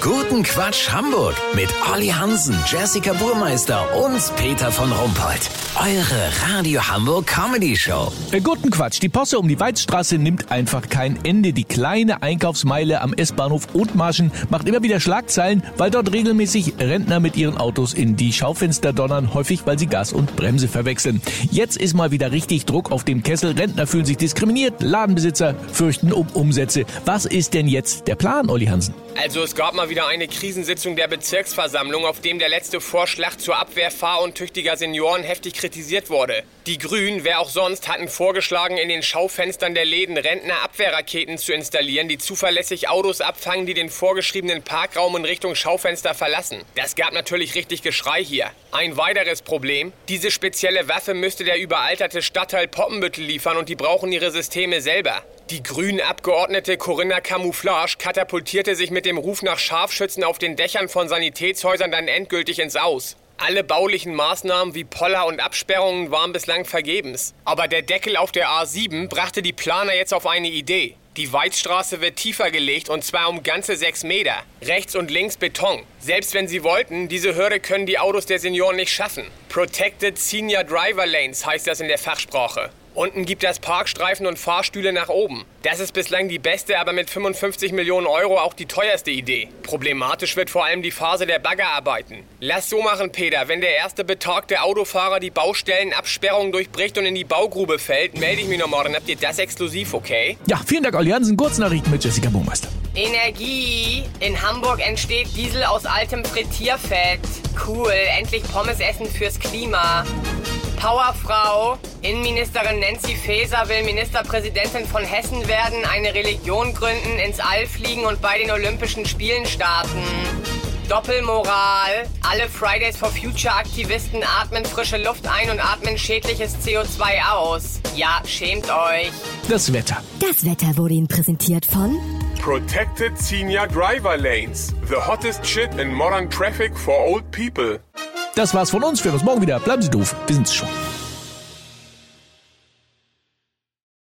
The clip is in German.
Guten Quatsch Hamburg mit Olli Hansen, Jessica Burmeister und Peter von Rumpold. Eure Radio Hamburg Comedy Show. Äh, guten Quatsch. Die Posse um die Weizstraße nimmt einfach kein Ende. Die kleine Einkaufsmeile am S-Bahnhof Othmarschen macht immer wieder Schlagzeilen, weil dort regelmäßig Rentner mit ihren Autos in die Schaufenster donnern, häufig weil sie Gas und Bremse verwechseln. Jetzt ist mal wieder richtig Druck auf dem Kessel. Rentner fühlen sich diskriminiert, Ladenbesitzer fürchten um Umsätze. Was ist denn jetzt der Plan, Olli Hansen? Also es gab mal wieder eine Krisensitzung der Bezirksversammlung, auf dem der letzte Vorschlag zur Abwehr fahruntüchtiger Senioren heftig kritisiert wurde. Die Grünen, wer auch sonst, hatten vorgeschlagen, in den Schaufenstern der Läden Rentner-Abwehrraketen zu installieren, die zuverlässig Autos abfangen, die den vorgeschriebenen Parkraum in Richtung Schaufenster verlassen. Das gab natürlich richtig Geschrei hier. Ein weiteres Problem, diese spezielle Waffe müsste der überalterte Stadtteil Poppenbüttel liefern und die brauchen ihre Systeme selber. Die grünen Abgeordnete Corinna Camouflage katapultierte sich mit dem Ruf nach Scharfschützen auf den Dächern von Sanitätshäusern dann endgültig ins Aus. Alle baulichen Maßnahmen wie Poller und Absperrungen waren bislang vergebens. Aber der Deckel auf der A7 brachte die Planer jetzt auf eine Idee. Die Weizstraße wird tiefer gelegt und zwar um ganze sechs Meter. Rechts und links Beton. Selbst wenn sie wollten, diese Hürde können die Autos der Senioren nicht schaffen. Protected Senior Driver Lanes heißt das in der Fachsprache. Unten gibt es Parkstreifen und Fahrstühle nach oben. Das ist bislang die beste, aber mit 55 Millionen Euro auch die teuerste Idee. Problematisch wird vor allem die Phase der Baggerarbeiten. Lass so machen, Peter. Wenn der erste betagte Autofahrer die Baustellenabsperrung durchbricht und in die Baugrube fällt, melde ich mich noch morgen. Habt ihr das exklusiv, okay? Ja, vielen Dank, Olli Hansen. Kurznachrichten mit Jessica Burmeister. Energie. In Hamburg entsteht Diesel aus altem Frittierfett. Cool, endlich Pommes essen fürs Klima. Powerfrau. Innenministerin Nancy Faeser will Ministerpräsidentin von Hessen werden, eine Religion gründen, ins All fliegen und bei den Olympischen Spielen starten. Doppelmoral. Alle Fridays for Future Aktivisten atmen frische Luft ein und atmen schädliches CO2 aus. Ja, schämt euch. Das Wetter. Das Wetter wurde Ihnen präsentiert von Protected Senior Driver Lanes. The hottest shit in modern traffic for old people. Das war's von uns. Wir hören uns morgen wieder. Bleiben Sie doof. Wir sind's schon.